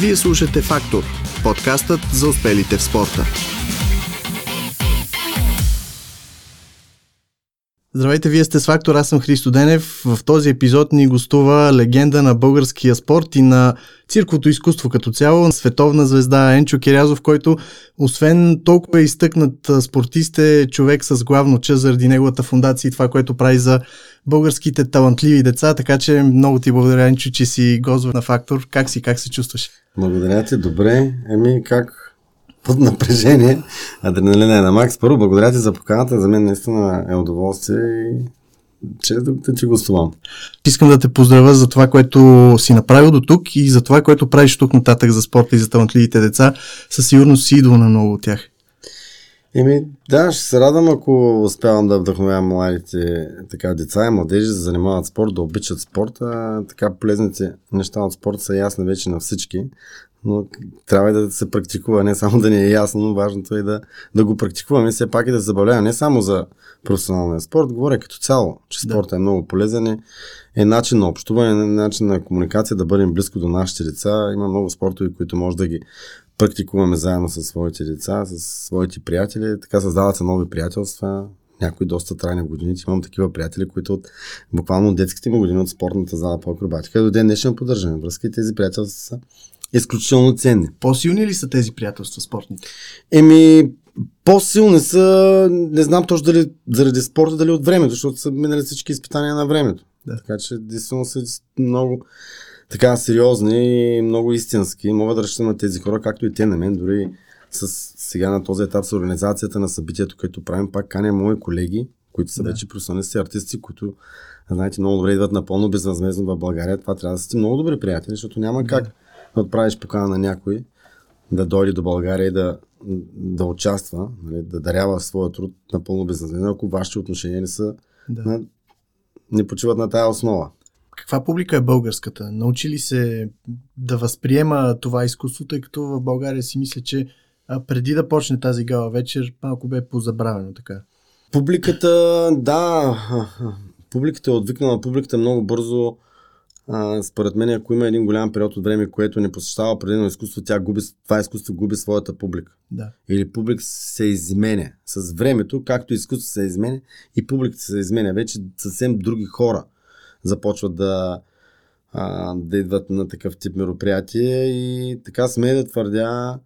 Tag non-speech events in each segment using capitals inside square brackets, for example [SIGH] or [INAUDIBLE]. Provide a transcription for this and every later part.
Вие слушате Фактор – подкастът за успелите в спорта. Здравейте, вие сте с Фактор, аз съм Христо Денев. В този епизод ни гостува легенда на българския спорт и на цирковото изкуство като цяло, световна звезда Енчо Кирязов, който освен толкова изтъкнат спортист е човек с главно ча заради неговата фундация и това, което прави за българските талантливи деца, така че много ти благодаря, Енчо, че си гост на Фактор. Как си, как се чувстваш? Благодаря ти, добре. Еми, как под напрежение. Адреналина е на макс. Първо, благодаря ти за поканата. За мен наистина е удоволствие и чест да ти гостувам. Искам да те поздравя за това, което си направил до тук и за това, което правиш тук нататък за спорта и за талантливите деца. Със сигурност си идол на много от тях. Еми, да, ще се радвам, ако успявам да вдъхновявам младите така, деца и младежи да занимават спорт, да обичат спорта. Така полезните неща от спорта са ясни вече на всички но трябва и да се практикува, не само да ни е ясно, но важното е да, да го практикуваме, все пак и да забавлява не само за професионалния спорт, говоря като цяло, че спортът да. е много полезен, е, е начин на общуване, е начин на комуникация, да бъдем близко до нашите деца. Има много спортове, които може да ги практикуваме заедно с своите деца, с своите приятели. Така създават се нови приятелства, някои доста трайни в годините. Имам такива приятели, които от буквално детските ми години от спортната зала по акробатика до ден днешен поддържаме връзки и тези приятелства са изключително ценни. По-силни ли са тези приятелства спортните? Еми, по-силни са, не знам точно дали заради спорта, дали от времето, защото са минали всички изпитания на времето. Да. Така че, действително са много така сериозни и много истински. Мога да разчитам на тези хора, както и те на мен, дори с сега на този етап с организацията на събитието, което правим, пак каня мои колеги, които са да. вече професионалисти, артисти, които, знаете, много добре идват напълно безвъзмезно в България. Това трябва да сте много добри приятели, защото няма да. как отправиш покана на някой да дойде до България и да, да участва, нали, да дарява своя труд напълно безнадежно, ако вашите отношения не са да. на, не почиват на тая основа. Каква публика е българската? Научи ли се да възприема това изкуство, тъй като в България си мисля, че а преди да почне тази гала вечер, малко бе позабравено така. Публиката, да, публиката е отвикнала, публиката много бързо а, според мен, ако има един голям период от време, което не посещава определено изкуство, тя губи, това изкуство губи своята публика. Да. Или публика се изменя. С времето, както изкуство се изменя, и публиката се изменя. Вече съвсем други хора започват да, а, да идват на такъв тип мероприятие и така сме да твърдя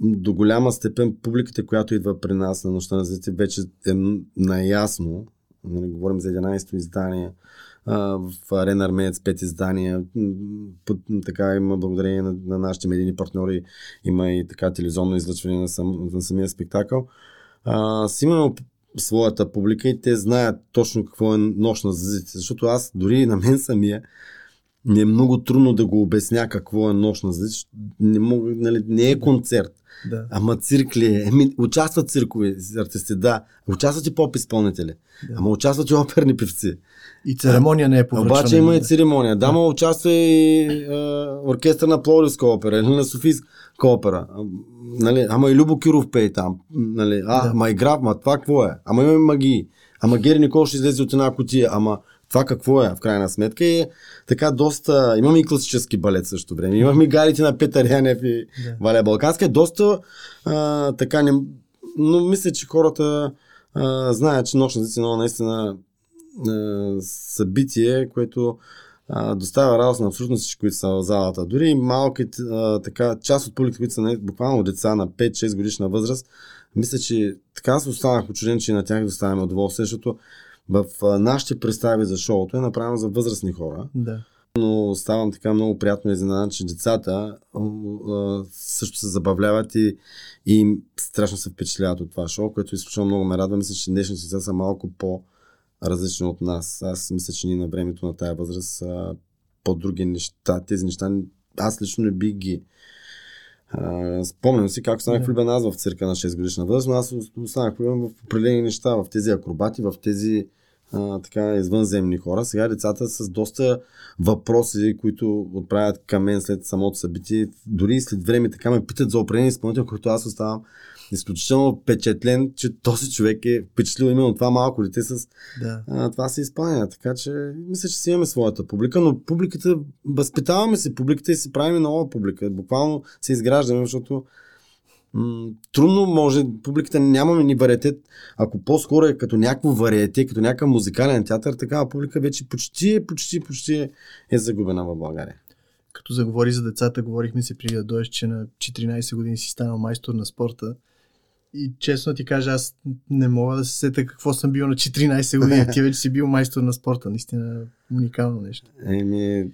до голяма степен публиката, която идва при нас на нощта на зрители, вече е наясно. Нали, говорим за 11-то издание в Арена Армеец пет издания. Така има благодарение на, на нашите медийни партньори, има и така телевизионно излъчване на, сам, на самия спектакъл. А, си имаме своята публика и те знаят точно какво е нощ на звездите. Защото аз дори на мен самия не е много трудно да го обясня какво е нощ на звездите. Не, мога, нали, не е концерт. Да. Ама цирк ли е? Еми, участват циркови артисти, да. Участват и поп-изпълнители. Да. Ама участват и оперни певци. И церемония не е повръчване. Обаче има и церемония. Да, ма участва и е, оркестър на Пловдивска опера или на Софийска опера. Нали, ама и Любо Киров пее там. Нали, а, да. ма игра, ма това какво е? Ама има магии. Ама Гери Никол ще излезе от една котия. Ама това какво е в крайна сметка и така доста... Имаме и класически балет също време. Имаме и гарите на Петър Янев и да. Валя Балканска. Е доста а, така не... Но мисля, че хората а, знаят, че нощна зица наистина събитие, което а, доставя радост на абсолютно всички, които са в залата. Дори малки, а, така, част от публиката, които са буквално деца на 5-6 годишна възраст, мисля, че така се останах очуден, че на тях доставяме удоволствие, защото в а, нашите представи за шоуто е направено за възрастни хора. Да. Но ставам така много приятно изненадан, че децата а, а, също се забавляват и, и страшно се впечатляват от това шоу, което изключително много ме радва. Мисля, че днешните деца са малко по- различни от нас. Аз мисля, че ние на времето на тая възраст са по-други неща. Тези неща аз лично не бих ги Uh, спомням си как станах влюбен аз в цирка на 6 годишна възраст, но аз останах влюбен в определени неща, в тези акробати, в тези uh, така извънземни хора. Сега децата с доста въпроси, които отправят към мен след самото събитие, дори и след време така ме питат за определени изпълнители, които аз оставам изключително впечатлен, че този човек е впечатлил именно това малко дете с Да. а, това се изпълня. Така че мисля, че си имаме своята публика, но публиката, възпитаваме се публиката и си правим нова публика. Буквално се изграждаме, защото м- трудно може, публиката нямаме ни вариетет. Ако по-скоро е като някакво вариете, като някакъв музикален театър, такава публика вече почти, почти, почти е, е загубена в България. Като заговори за децата, говорихме си преди да дойдеш, че на 14 години си станал майстор на спорта. И честно ти кажа, аз не мога да се сета какво съм бил на 14 години. [LAUGHS] Ти вече си бил майстор на спорта. Наистина уникално нещо. Еми,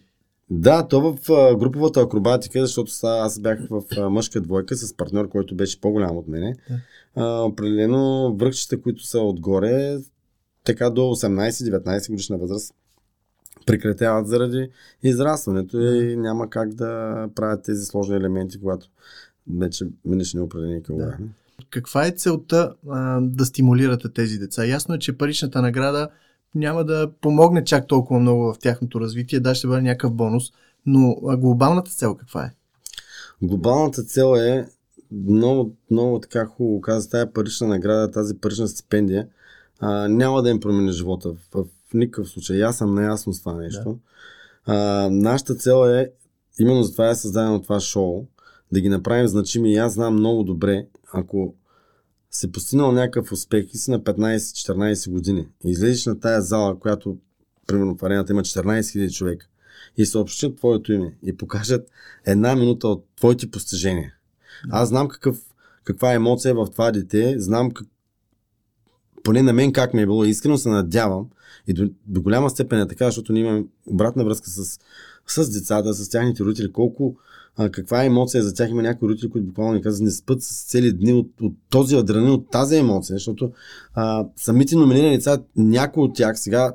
да, то в груповата акробатика, защото аз бях в мъжка двойка с партньор, който беше по-голям от мене. Да. А, определено връхчета, които са отгоре, така до 18-19 годишна възраст, прекратяват заради израстването и няма как да правят тези сложни елементи, когато вече минеш неопределени килограми. Каква е целта а, да стимулирате тези деца? Ясно е, че паричната награда няма да помогне чак толкова много в тяхното развитие, да ще бъде някакъв бонус, но глобалната цел каква е? Глобалната цел е много, много така хубаво каза, тази парична награда, тази парична стипендия а, няма да им промени живота в, в никакъв случай. Аз съм наясно с това нещо. А, нашата цел е, именно за това е създадено това шоу, да ги направим значими. И аз знам много добре, ако си постигнал някакъв успех и си на 15-14 години и излезеш на тая зала, която примерно в арената има 14 000 човека и съобщят твоето име и покажат една минута от твоите постижения. Аз знам какъв, каква емоция е в това дете, знам как, поне на мен как ми е било. Искрено се надявам и до, до голяма степен е така, защото ние имаме обратна връзка с, с децата, с тяхните родители, колко а, каква е емоция за тях. Има някои родители, които буквално ни казват, не спът с цели дни от, от този адреналин, от тази емоция, защото а, самите номинирани деца, някои от тях сега,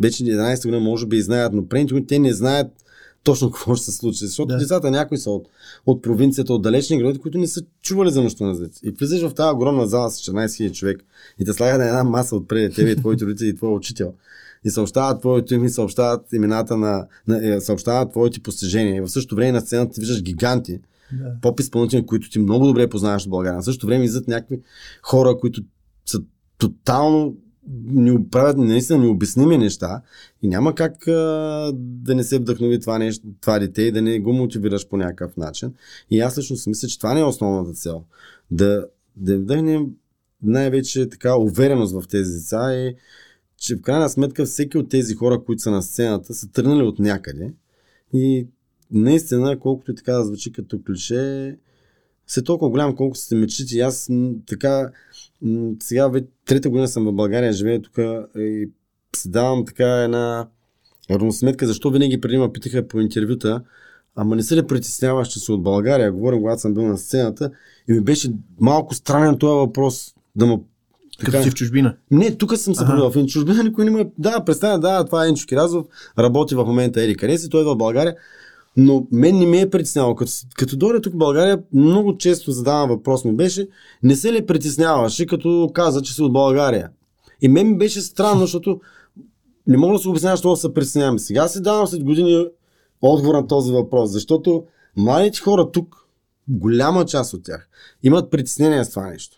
вече 11 година може би и знаят, но години те не знаят точно [LAUGHS] какво ще се случи. Защото Да. децата някои са от, от провинцията, от далечни градове, които не са чували за нощта на деца. И влизаш в тази огромна зала с 14 000 човек и те слагат на една маса отпред тебе и твоите родители и твой учител. И съобщават твоето име, съобщават имената на, на е, съобщават твоите постижения. И в същото време на сцената ти виждаш гиганти, Да. поп изпълнители, които ти много добре познаваш в България. На същото време излизат някакви хора, които са тотално ни правят наистина необясними неща и няма как а, да не се вдъхнови това, нещо, това дете и да не го мотивираш по някакъв начин. И аз лично си мисля, че това не е основната цел. Да, да вдъхнем най-вече така увереност в тези деца и че в крайна сметка всеки от тези хора, които са на сцената, са тръгнали от някъде и наистина, колкото и така да звучи като клише, се толкова голям, колко са мечтите. Аз така, сега вече трета година съм в България, живея тук и си давам така една равносметка, защо винаги преди ме питаха по интервюта, ама не се ли притесняваш, че си от България? Говорим, когато съм бил на сцената и ми беше малко странен този въпрос да му Като си в чужбина. не, тук съм се пробил. В Ин- чужбина [LAUGHS] никой не ме... Да, представя, да, това е Енчо Киразов, работи в момента Ери къде си, той е в България. Но мен не ме е притеснявало. Като, като дойде тук в България, много често задавам въпрос ми беше, не се ли притесняваше, като каза, че си от България? И мен ми беше странно, защото не мога да се обясня, защо се притеснявам. Сега си давам след години отговор на този въпрос, защото младите хора тук, голяма част от тях, имат притеснение с това нещо.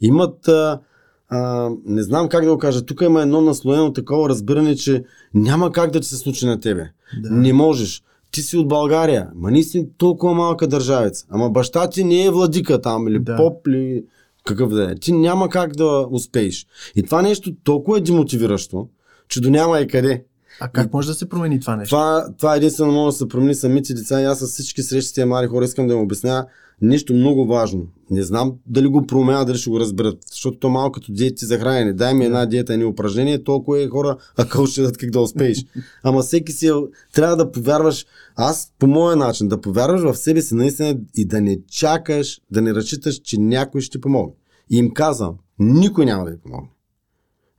Имат а, а, не знам как да го кажа, тук има едно наслоено такова разбиране, че няма как да ти се случи на тебе. Да. Не можеш. Ти си от България, ма не си толкова малка държавец. Ама баща ти не е владика там, или да. поп, или какъв да е. Ти няма как да успееш. И това нещо толкова е демотивиращо, че до няма и къде. А как може да се промени това нещо? Това, това единствено може да се промени самите деца и аз с всички срещи с тези млади хора искам да им обясня нещо много важно. Не знам дали го променят, дали ще го разберат, защото то малко като диети за хранене. Дай ми една диета, едни упражнения, толкова е хора, а ще дадат как да успееш. [LAUGHS] Ама всеки си е- трябва да повярваш, аз по моя начин, да повярваш в себе си наистина и да не чакаш, да не разчиташ, че някой ще помогне. И им казвам, никой няма да ви помогне.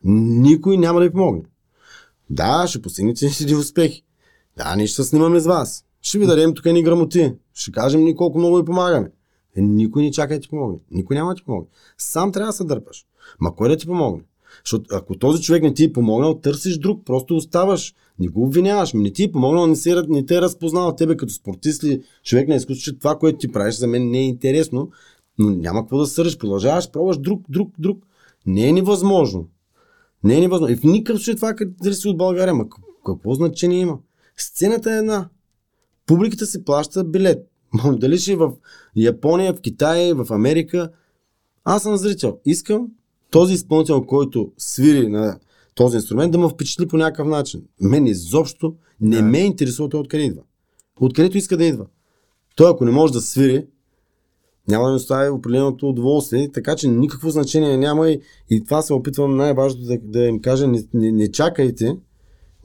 Никой няма да ви помогне. Да, ще постигнете [LAUGHS] си успехи. Да, ние ще снимаме с вас. Ще ви дадем тук ни грамоти. Ще кажем ни колко много ви помагаме. Е, никой не чака да ти помогне. Никой няма да ти помогне. Сам трябва да се дърпаш. Ма кой да ти помогне? Защото ако този човек не ти е помогнал, търсиш друг, просто оставаш. Не го обвиняваш. Не ти е помогнал, не, се, не те е разпознал тебе като спортист или човек на изкуство, че това, което ти правиш, за мен не е интересно. Но няма какво да съриш. Продължаваш, пробваш друг, друг, друг. Не е невъзможно. Не е невъзможно. И в никакъв случай това, дали си от България, ма какво значение има? Сцената е една. Публиката си плаща билет. [LAUGHS] Дали ще е в Япония, в Китай, в Америка. Аз съм зрител. Искам този изпълнител, който свири на този инструмент, да ме впечатли по някакъв начин. Мен изобщо не да. ме интересува той откъде идва. Откъдето иска да идва. Той ако не може да свири, няма да ми остави определеното удоволствие, така че никакво значение няма и, и това се опитвам най-важното да, да им кажа, не, не, не чакайте,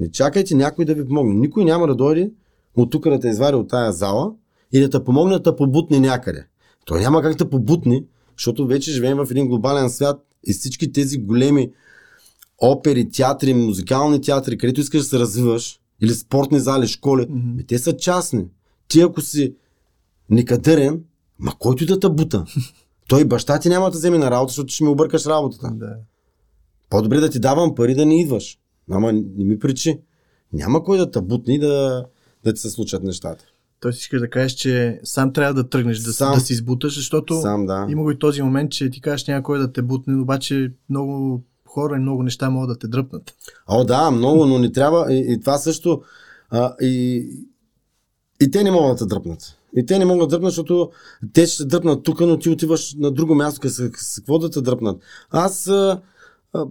не чакайте някой да ви помогне. Никой няма да дойде от тук да те извади от тая зала и да те помогне да те побутне някъде. Той няма как да побутне, защото вече живеем в един глобален свят и всички тези големи опери, театри, музикални театри, където искаш да се развиваш, или спортни зали, школи, mm-hmm. те са частни. Ти ако си некадърен, ма който да те бута? [LAUGHS] Той баща ти няма да вземе на работа, защото ще ми объркаш работата. Да. По-добре да ти давам пари да не идваш. Ама не ми причи. Няма кой да те бутне и да, да ти се случат нещата. Той си искаш да кажеш, че сам трябва да тръгнеш, да, сам, да си избуташ, защото сам, да. има го и този момент, че ти кажеш някой да те бутне, обаче много хора и много неща могат да те дръпнат. О, да, много, но не трябва. И, и това също. А, и, и те не могат да дръпнат. И те не могат да дръпнат, защото те ще дръпнат тук, но ти отиваш на друго място, с какво да те дръпнат. Аз а,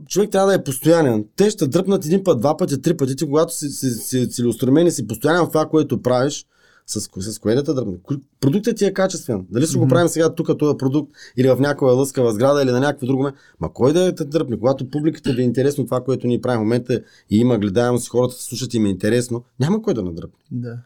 човек трябва да е постоянен. Те ще дръпнат един път, два пъти, три пъти, ти, когато си, си, си целеустремен и си постоянен в това, което правиш, с, с кое да те дръпне? Продуктът ти е качествен. Дали ще mm-hmm. го правим сега тук, този продукт, или в някоя лъскава сграда, или на някакво друго ме. Ма кой да те дръпне? Когато публиката ви е интересно това, което ние правим в момента и има гледаемост, хората слушат и ми е интересно, няма кой да надръпне. Да.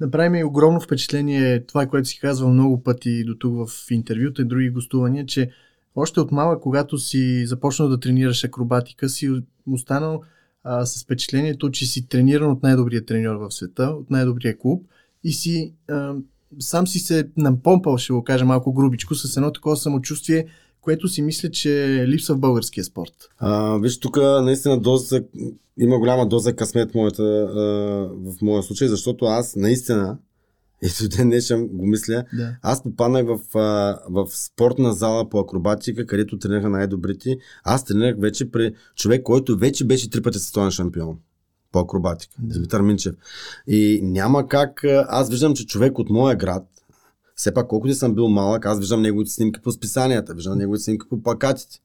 Направи ми огромно впечатление това, което си казвал много пъти до тук в интервюта и други гостувания, че още от малък, когато си започнал да тренираш акробатика, си останал а, с впечатлението, че си трениран от най-добрия треньор в света, от най-добрия клуб и си а, сам си се напомпал, ще го кажа малко грубичко, с едно такова самочувствие, което си мисля, че липсва в българския спорт. А, виж, тук наистина доза, има голяма доза късмет моята, а, в моя случай, защото аз наистина и до ден днешен го мисля. Да. Аз попаднах в, в спортна зала по акробатика, където тренираха най-добрите. Аз тренирах вече при човек, който вече беше три пъти световен шампион по акробатика. Да. Димитър Минчев. И няма как. Аз виждам, че човек от моя град, все пак колкото съм бил малък, аз виждам неговите снимки по списанията, виждам неговите снимки по плакатите.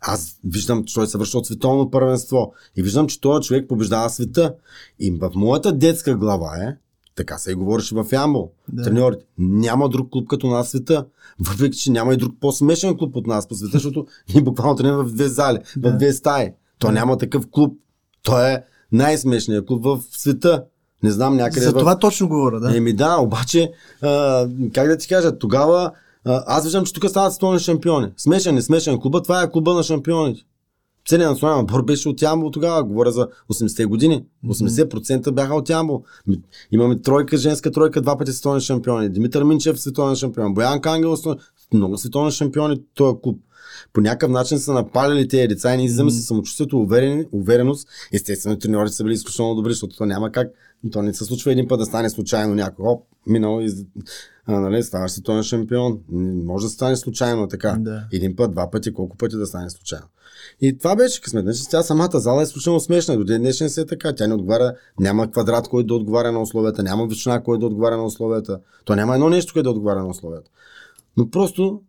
Аз виждам, че той се върши от световно първенство. И виждам, че този човек побеждава света. И в моята детска глава е, така се и говореше в Ямбол. Да. Треньорите. Няма друг клуб като нас в света. [LAUGHS] Въпреки, че няма и друг по-смешен клуб от нас по света, защото ние буквално тренираме в две зали, да. в две стаи. То да. няма такъв клуб. Той е най-смешният клуб в света. Не знам някъде. За в... това точно говоря, да. Еми да, обаче, а, как да ти кажа, тогава а, аз виждам, че тук стават световни шампиони. Смешен, не смешен клуба, това е клуба на шампионите целият национален отбор беше от Ямбол тогава, говоря за 80-те години. 80% бяха от Ямбол. Имаме тройка, женска тройка, два пъти световни шампиони. Димитър Минчев световен шампион. Боян Кангел, много световни шампиони, този клуб. По някакъв начин са напалили тези деца и ние излизаме с самочувствието, уверен, увереност. Естествено, треньорите са били изключително добри, защото то няма как. То не се случва един път да стане случайно някой. Оп, минал и а, нали, ставаш световен шампион. Може да стане случайно така. Да. Един път, два пъти, колко пъти да стане случайно. И това беше късмет. Значи, тя самата зала е изключително смешна. До ден днешен се е така. Тя не отговаря, няма квадрат, който да отговаря на условията, няма вишина, който да отговаря на условията. То няма едно нещо, което да отговаря на условията. Но просто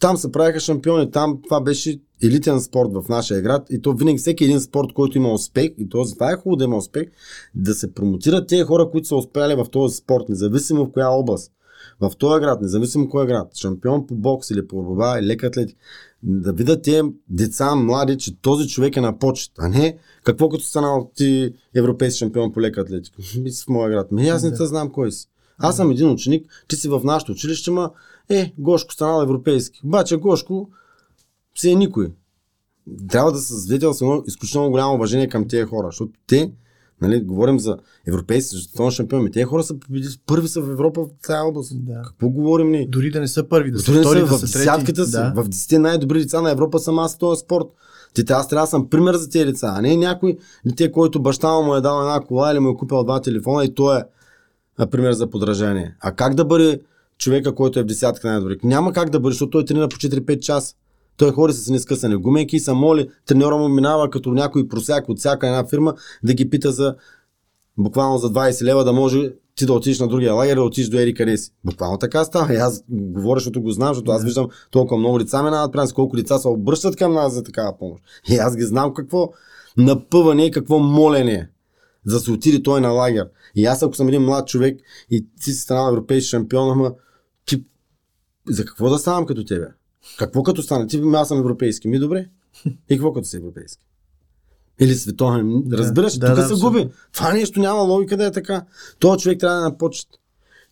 там се правиха шампиони, там това беше елитен спорт в нашия град и то винаги всеки един спорт, който има успех, и то това е хубаво да има успех, да се промотират тези хора, които са успяли в този спорт, независимо в коя област. В този град, независимо кой е град, шампион по бокс или по борба или лек атлетик, да видят тези деца, млади, че този човек е на почет, а не какво като станал ти европейски шампион по лека атлетика. [LAUGHS] Мисли в моя град. Ми аз не те знам кой си. Аз съм един ученик, ти си в нашото училище, ма е, Гошко станал европейски. Обаче Гошко си е никой. Трябва да се свидетелства изключително голямо уважение към тези хора, защото те Нали, говорим за европейски световен шампион. Тези хора са първи са в Европа в тази област. Да. Какво говорим ни? Дори да не са първи, да са Дори втори, да са в десятката Да. В десетте най-добри лица на Европа съм аз този спорт. Ти, аз трябва да съм пример за тези лица, а не някой, те, който баща му е дал една кола или му е купил два телефона и той е пример за подражание. А как да бъде човека, който е в десятка най-добре. Няма как да бъде, защото той тренира по 4-5 часа. Той ходи с нескъсани гуменки и са моли, треньора му минава като някой просяк от всяка една фирма да ги пита за буквално за 20 лева да може ти да отидеш на другия лагер, да отидеш до Ери къде си. Буквално така става. И аз говоря, защото го знам, защото аз виждам толкова много лица минават през колко лица се обръщат към нас за такава помощ. И аз ги знам какво напъване и какво молене за да се отиде той на лагер. И аз ако съм един млад човек и ти си станал европейски шампион, ама за какво да ставам като тебе? Какво като стане? Ти аз съм европейски. Ми добре. И какво като си европейски? Или световен. Разбираш, да, тук да, се да, губи. Това нещо няма логика да е така. Този човек трябва да напочне.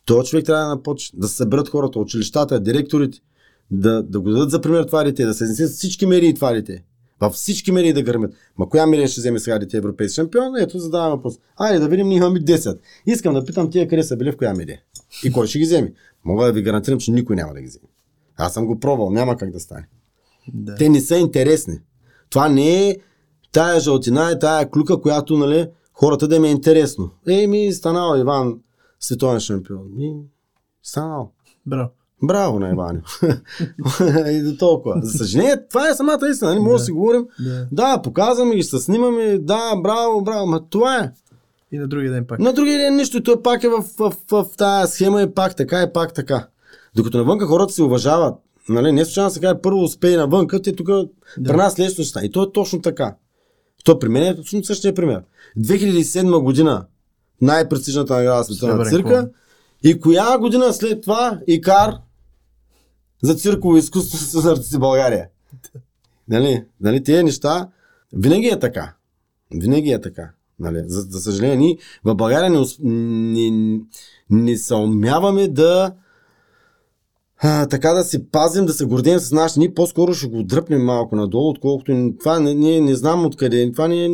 Този човек трябва да напочне. Да се съберат хората, училищата, директорите, да, да го дадат за пример това дете, да се изнесат всички мерии това дете. Във всички мерии да гърмят. Ма коя мерия ще вземе сега дете европейски шампион? Ето задавам въпрос. Айде да видим, ние имаме 10. Искам да питам тия къде са били в коя мерия. И кой ще ги вземе? Мога да ви гарантирам, че никой няма да ги вземе. Аз съм го пробвал, няма как да стане. Да. Те не са интересни. Това не е тая жълтина и тая клюка, която нали, хората да им е интересно. Ей, ми станал Иван световен шампион. Ми, станал. Браво. Браво на Иван. [LAUGHS] и до толкова. За съжаление, това е самата истина. Не нали? може да си говорим. Да. да, показваме ги, ще снимаме. Да, браво, браво. Ма това е. И на другия ден пак. На другия ден нищо. И той пак е в, в, в, в тази схема е пак така, е пак така. Докато навънка хората се уважават. Нали, не случайно се каже първо успей навънка, те тук да. при нас лесно ще И то е точно така. То при мен е точно същия пример. 2007 година най-престижната награда Световна цирка. И коя година след това Икар за цирково изкуство с артисти България? [LAUGHS] Нали? Нали, тези неща винаги е така. Винаги е така. Нали? За, за съжаление, ние в България не, не, не съумяваме да а, така да се пазим, да се гордеем с нашите. Ние по-скоро ще го дръпнем малко надолу, отколкото това не, не, не знам откъде. Това не е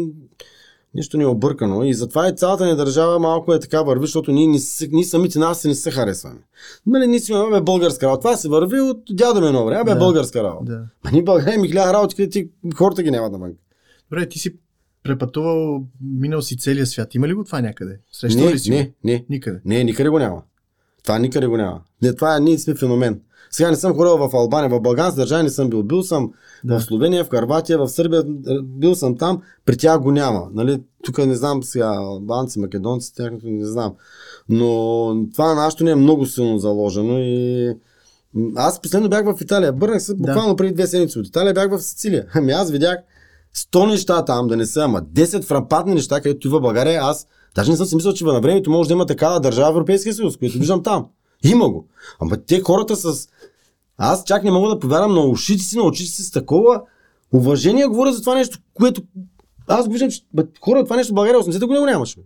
Нищо не е объркано. И затова и цялата ни държава малко е така върви, защото ние, ние, ние самите нас не се харесваме. Нали, ние си имаме българска работа. Това се върви от дядо ми време. Абе, да. българска работа. Да. А ние България ми хиляда работи, където ти, хората ги нямат навън. Добре, ти си препътувал, минал си целия свят. Има ли го това някъде? Срещу не, ли си? Не, не. Никъде. Не, никъде го няма. Това никъде го няма. Не, това е, ние сме феномен. Сега не съм ходил в Албания, в Балганска държава не съм бил. Бил съм да. в Словения, в Харватия, в Сърбия, бил съм там, при тях го няма. Нали? Тук не знам сега, албанци, македонци, тяхното не знам. Но това нашето не е много силно заложено и аз последно бях в Италия. Бърнах се буквално да. преди две седмици от Италия, бях в Сицилия. Ами аз видях 100 неща там да не са, ама 10 фрапатни неща, където и в България аз даже не съм си мислил, че на времето може да има такава държава в Европейския съюз, която виждам там. Има го. Ама те хората с... Аз чак не мога да повярвам на ушите си, на очите си с такова уважение говоря за това нещо, което аз го виждам, че бе, хора, това нещо в България 80-та година го нямаше.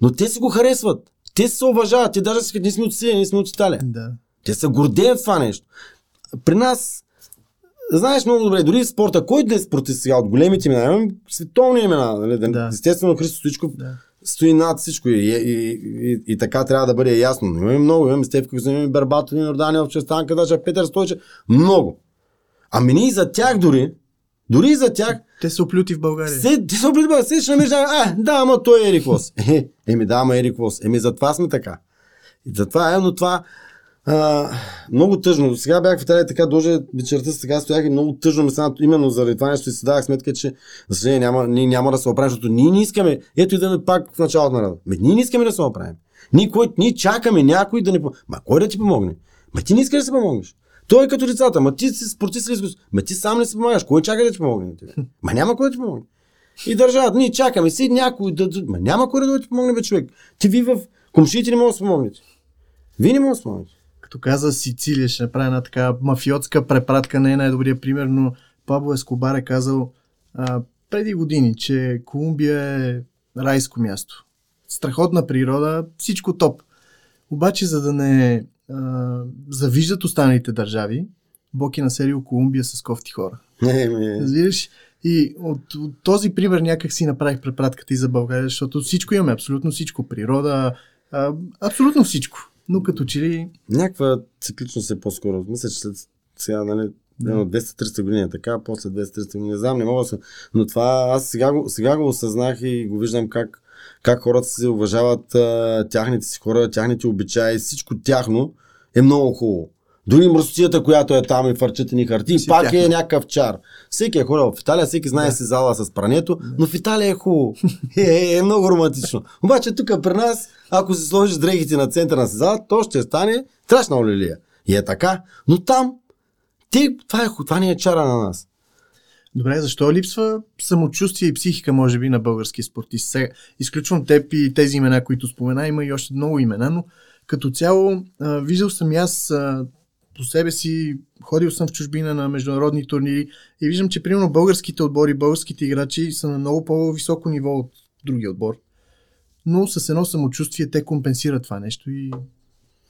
Но те си го харесват. Те се уважават. Те даже си ние сме от Сирия, ние сме от Италия. Да. Те се гордеят това нещо. При нас, знаеш много добре, дори спорта, кой днес спортист сега от големите имена, имам световни имена, нали? Да. естествено Христо Стоичков, да стои над всичко и, и, и, и, така трябва да бъде ясно. Имаме много, имаме Стевка, имаме Бербато, имаме Орданев, Честанка, даже Петър Стойче. Много. Ами ние за тях дори, дори и за тях. Те са оплюти в България. Се, те са оплюти в България. Се ще намираш, а, да, ама той е Ерик. [LAUGHS] Е, еми да, ама Ерик. Еми затова сме така. И затова е, но това, а, много тъжно. Сега бях в Италия така, дължа вечерта с така стоях и много тъжно ми стана, именно заради това нещо и си давах сметка, че за съжаление няма, ние няма да се оправим, защото ние не искаме, ето идваме пак в началото на работа. Ние не искаме да се оправим. Ние, кой, ние чакаме някой да ни помогне. Ма кой да ти помогне? Ма ти не искаш да се помогнеш. Той е като децата, ма ти си спортист ли Ма ти сам не се помагаш. Кой чака да ти помогне? Ма няма кой да ти помогне. И държавата, ние чакаме си някой да. Ма няма кой да ти помогне, бе, човек. Ти ви в комшите не може да се помогнете. Вие не може да помогнете като каза Сицилия, ще направи една така мафиотска препратка, не е най-добрият пример, но Пабло Ескобар е казал а, преди години, че Колумбия е райско място. Страхотна природа, всичко топ. Обаче, за да не а, завиждат останалите държави, Бог е населил Колумбия с кофти хора. Разбираш? И от, от този пример някак си направих препратката и за България, защото всичко имаме, абсолютно всичко. Природа, а, абсолютно всичко но като че ли... Някаква цикличност е по-скоро. Мисля, че след сега, нали, да. 200-300 години е така, после 200-300 години, не знам, не мога да се... Но това аз сега го, сега го осъзнах и го виждам как, как хората се уважават а, тяхните си хора, тяхните обичаи, всичко тяхно, е много хубаво. Дори мръсотията, която е там и фарчат ни харти, Си пак тяхно. е някакъв чар. Всеки е ходил в Италия, всеки знае Да. да. се зала с прането, но в Италия е хубаво. Е, е, е много романтично. Обаче тук при нас, ако си сложиш дрехите на центъра на сезала, то ще стане страшна олилия. И е така. Но там, те, това, е, това не е чара на нас. Добре, защо липсва самочувствие и психика, може би, на български спортист? Сега, изключвам теб и тези имена, които спомена, има и още много имена, но като цяло а, виждал съм и аз а, по себе си, ходил съм в чужбина на международни турнири и виждам, че примерно българските отбори, българските играчи са на много по-високо ниво от другия отбор. Но с едно самочувствие те компенсират това нещо и,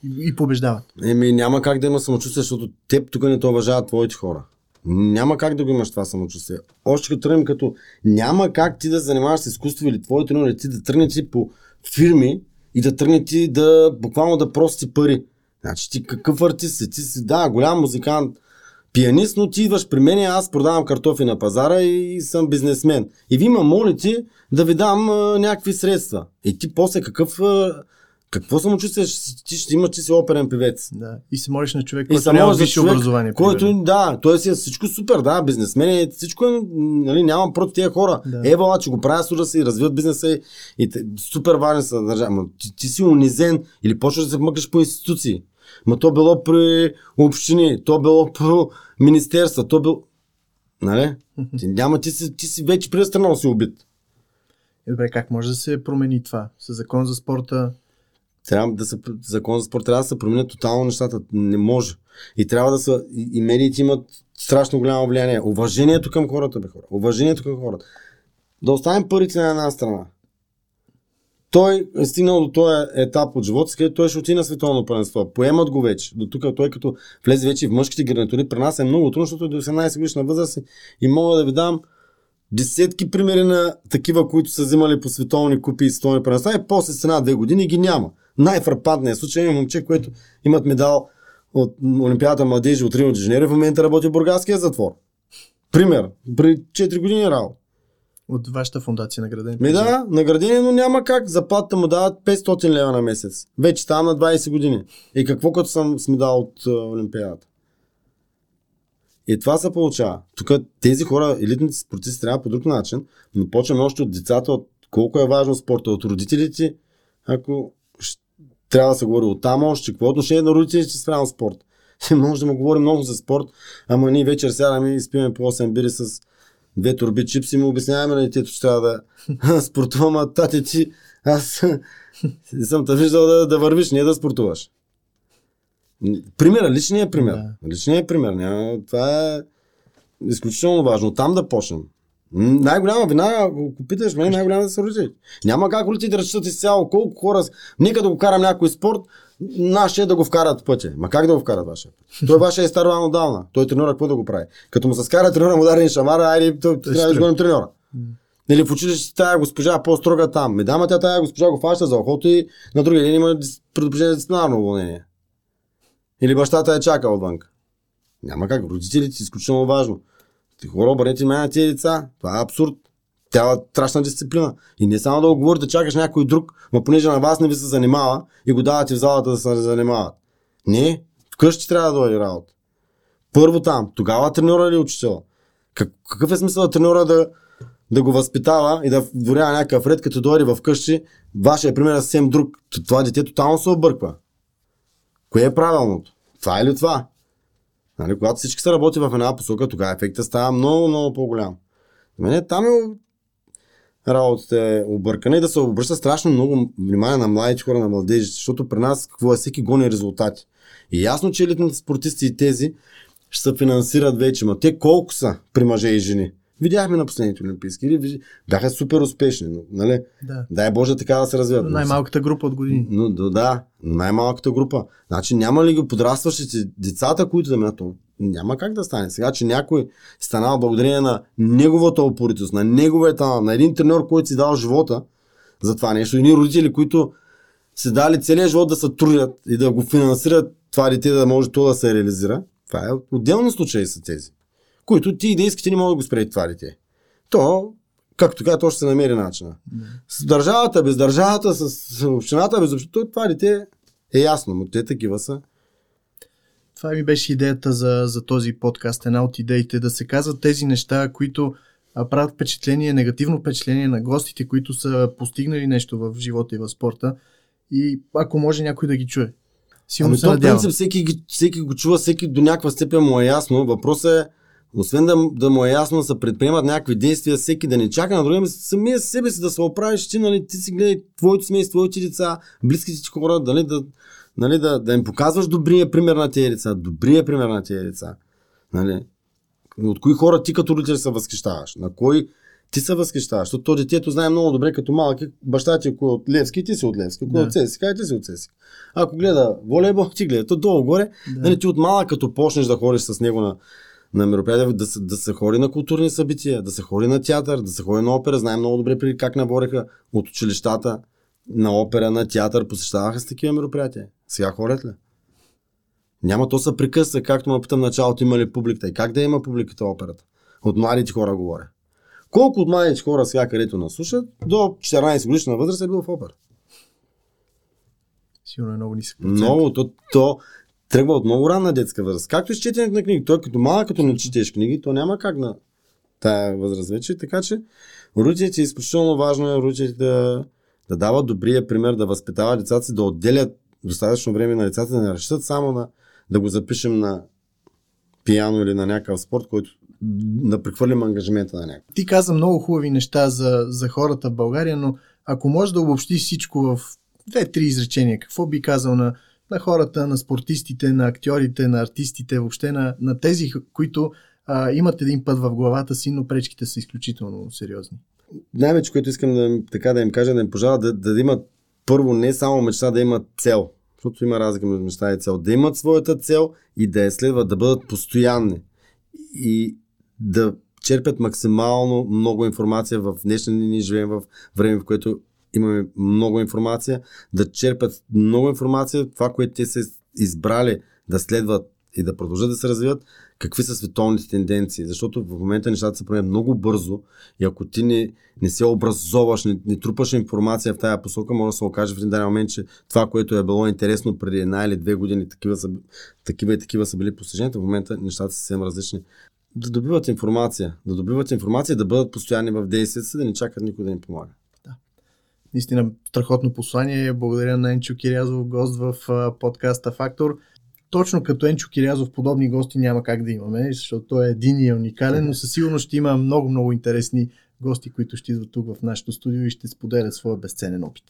и, и побеждават. Еми, няма как да има самочувствие, защото теб тук не те уважават твоите хора. Няма как да го имаш това самочувствие. Още като тръгнем като няма как ти да занимаваш с изкуство или твоите треньори, ти да тръгнеш ти по фирми и да тръгне ти да буквално да прости пари. Значи ти какъв артист си? Ти си, да, голям музикант, пианист, но ти идваш при мен, аз продавам картофи на пазара и съм бизнесмен. И ви ма молите да ви дам а, някакви средства. И ти после какъв а, какво самочувствие ще- ти ще имаш, че си оперен певец? Да. И се молиш на човек, И който няма висше образование. който, примерно. да, той си е всичко супер, да, бизнесмен е, всичко е, нали, нямам против тези хора. Да. Ева, че го правят суда си, развиват бизнеса и, и супер важни са държава. Ти, ти, си унизен или почваш да се мъкаш по институции. Ма то било при общини, то било по министерства, то било... Нали? Ти, няма, ти си, ти си вече престранал си убит. Е, добре, как може да се промени това? С закон за спорта. Трябва да се, закон за спорт трябва да се променят тотално нещата. Не може. И трябва да са, и, и медиите имат страшно голямо влияние. Уважението към хората, бе хора. Уважението към хората. Да оставим парите на една страна. Той е стигнал до този етап от живота си, където той ще отиде на световно първенство. Поемат го вече. До тук той като влезе вече в мъжките гарнитури, при нас е много трудно, защото е до 18 годишна възраст и- мога да ви дам десетки примери на такива, които са взимали по световни купи и световни първенства и после с една-две години ги няма. Най-фрапантният случай е момче, което имат медал от Олимпиадата младежи от Рио де Жанейро, в момента работи в Бургаския затвор. Пример. При 4 години работа. От вашата фундация награден. Ми да, наградение, но няма как. Заплатата му дават 500 лева на месец. Вече ставам на 20 години. И какво като съм с медал от а, Олимпиадата? И това се получава. Тук тези хора, елитните спортисти трябва по друг начин, но почваме още от децата, от колко е важно спорта, от родителите, ако трябва да се говори от там още, какво е отношение на родителите спрямо спорт. [LAUGHS] Може да му говорим много за спорт, ама ние вечер сядаме и спиме по 8 бири с две турби чипси и му обясняваме на детето, че трябва да [LAUGHS] спортувам, а тате ти, аз [LAUGHS] съм те виждал да, да вървиш, не да спортуваш. Пример, личният пример. Да. Личният пример. Няма, това е изключително важно. Там да почнем. Най-голяма вина, ако питаш мен, най-голяма да са родителите. Няма как родителите да разчитат изцяло колко хора. Нека да го карам някой спорт, нашия да го вкарат пътя. Ма как да го вкарат вашия? Той вашия е старван отдавна. Той треньора какво да го прави? Като му се скара треньора му ударен шамара, айде, той трябва да изгоним треньора. Или в училище тая госпожа по-строга там. Ми дама тя тая госпожа го фаща за охото и на другия ден има предупреждение за дисциплинарно уволнение. Или бащата е чакал отвън. Няма как. Родителите са изключително важно. Хора, обърнете внимание на тези деца. Това е абсурд. Тя е страшна дисциплина. И не само да го говори, да чакаш някой друг, но понеже на вас не ви се занимава и го давате в залата да се занимават. Не, вкъщи трябва да дойде работа. Първо там, тогава треньора или учител. Как, какъв е смисъл треньора да, да го възпитава и да вдорява някакъв ред, като дойде в къщи, вашия пример е съвсем друг. Това дете тотално се обърква. Кое е правилното? Това или това? Нали, когато всички са работи в една посока, тогава ефектът става много, много по-голям. За мен там е работата е объркана и да се обръща страшно много внимание на младите хора, на младежите, защото при нас какво е всеки гони резултати. И ясно, че елитните спортисти и тези ще се финансират вече, но те колко са при мъже и жени? Видяхме на последните олимпийски игри, бяха супер успешни, но, нали? Да. Дай Боже така да се развиват. Най-малката група от години. но, да, да, най-малката група. Значи няма ли ги подрастващите децата, които да минат? Няма как да стане. Сега, че някой станал благодарение на неговата упоритост, на неговия талант, на един треньор, който си дал живота за това нещо, и ние родители, които си дали целият живот да се трудят и да го финансират това дете, да може то да се реализира. Това е отделни случаи са тези, които ти и да искате не могат да го спрете това дете. То, както така, то ще се намери начина. С държавата, без държавата, с общината, без общината, това дете е ясно, но те такива са. Това ми беше идеята за, за този подкаст, една от идеите, да се казват тези неща, които правят впечатление, негативно впечатление на гостите, които са постигнали нещо в живота и в спорта. И ако може някой да ги чуе. Силно ами се то, принцип, всеки, всеки го чува, всеки до някаква степен му е ясно. Въпросът е, освен да, да му е ясно да се предприемат някакви действия, всеки да не чака на другия, самия себе си да се оправиш, ти, нали, ти си гледай твоето семейство, твоите деца, близките ти хора, дали, да, нали, да, да им показваш добрия пример на тези деца, добрия пример на тези деца. Нали. От кои хора ти като родител се възхищаваш? На кой ти се възхищаваш? Защото то детето знае много добре като малък. Баща ти, ако е от Левски, ти си от Левски. Ако е да. от Цесика, ти си от Цесика. Ако гледа волейбол, ти гледа. То долу горе, да. нали, ти от малък, като почнеш да ходиш с него на, на мероприятия, да се, да се ходи на културни събития, да се ходи на театър, да се ходи на опера. Знаем много добре преди как набореха от училищата на опера, на театър, посещаваха с такива мероприятия. Сега ходят ли? Няма то се прекъсва, както ме питам началото, има ли публиката и как да има публиката операта. От младите хора говоря. Колко от младите хора сега, където нас слушат, до 14 годишна възраст е бил в опера? Сигурно е много нисък процент. Много, то, то тръгва от много ранна детска възраст. Както и с четенето на книги. Той като малък, като не четеш книги, то няма как на тая възраст вече. Така че родителите е изключително важно е родителите да, да дават добрия пример, да възпитават децата си, да отделят достатъчно време на децата, да не разчитат само на да го запишем на пияно или на някакъв спорт, който да прехвърлим ангажимента на някой. Ти каза много хубави неща за, за хората в България, но ако може да обобщиш всичко в две-три изречения, какво би казал на, на хората, на спортистите, на актьорите, на артистите, въобще на, на тези, които а, имат един път в главата си, но пречките са изключително сериозни? Най-вече, което искам да, така да им кажа, да им пожала да, да имат първо не само мечта, да имат цел. Защото има разлика между мечта и цел. Да имат своята цел и да я следват, да бъдат постоянни. И да черпят максимално много информация в днешния ни живеем в време, в което имаме много информация, да черпят много информация, това, което те са избрали да следват и да продължат да се развиват, какви са световните тенденции. Защото в момента нещата се променят много бързо и ако ти не, не се образоваш, не, не трупаш информация в тази посока, може да се окаже в един даден момент, че това, което е било интересно преди една или две години, такива, са, такива и такива са били постиженията, в момента нещата са съвсем различни да добиват информация. Да добиват информация, да бъдат постоянни в действията си, да не чакат никой да им помага. Наистина, страхотно послание. Благодаря на Енчо Кирязов, гост в подкаста Фактор. Точно като Енчо Кирязов подобни гости няма как да имаме, защото той е един и е уникален, но със сигурност ще има много, много интересни гости, които ще идват тук в нашото студио и ще споделят своя безценен опит.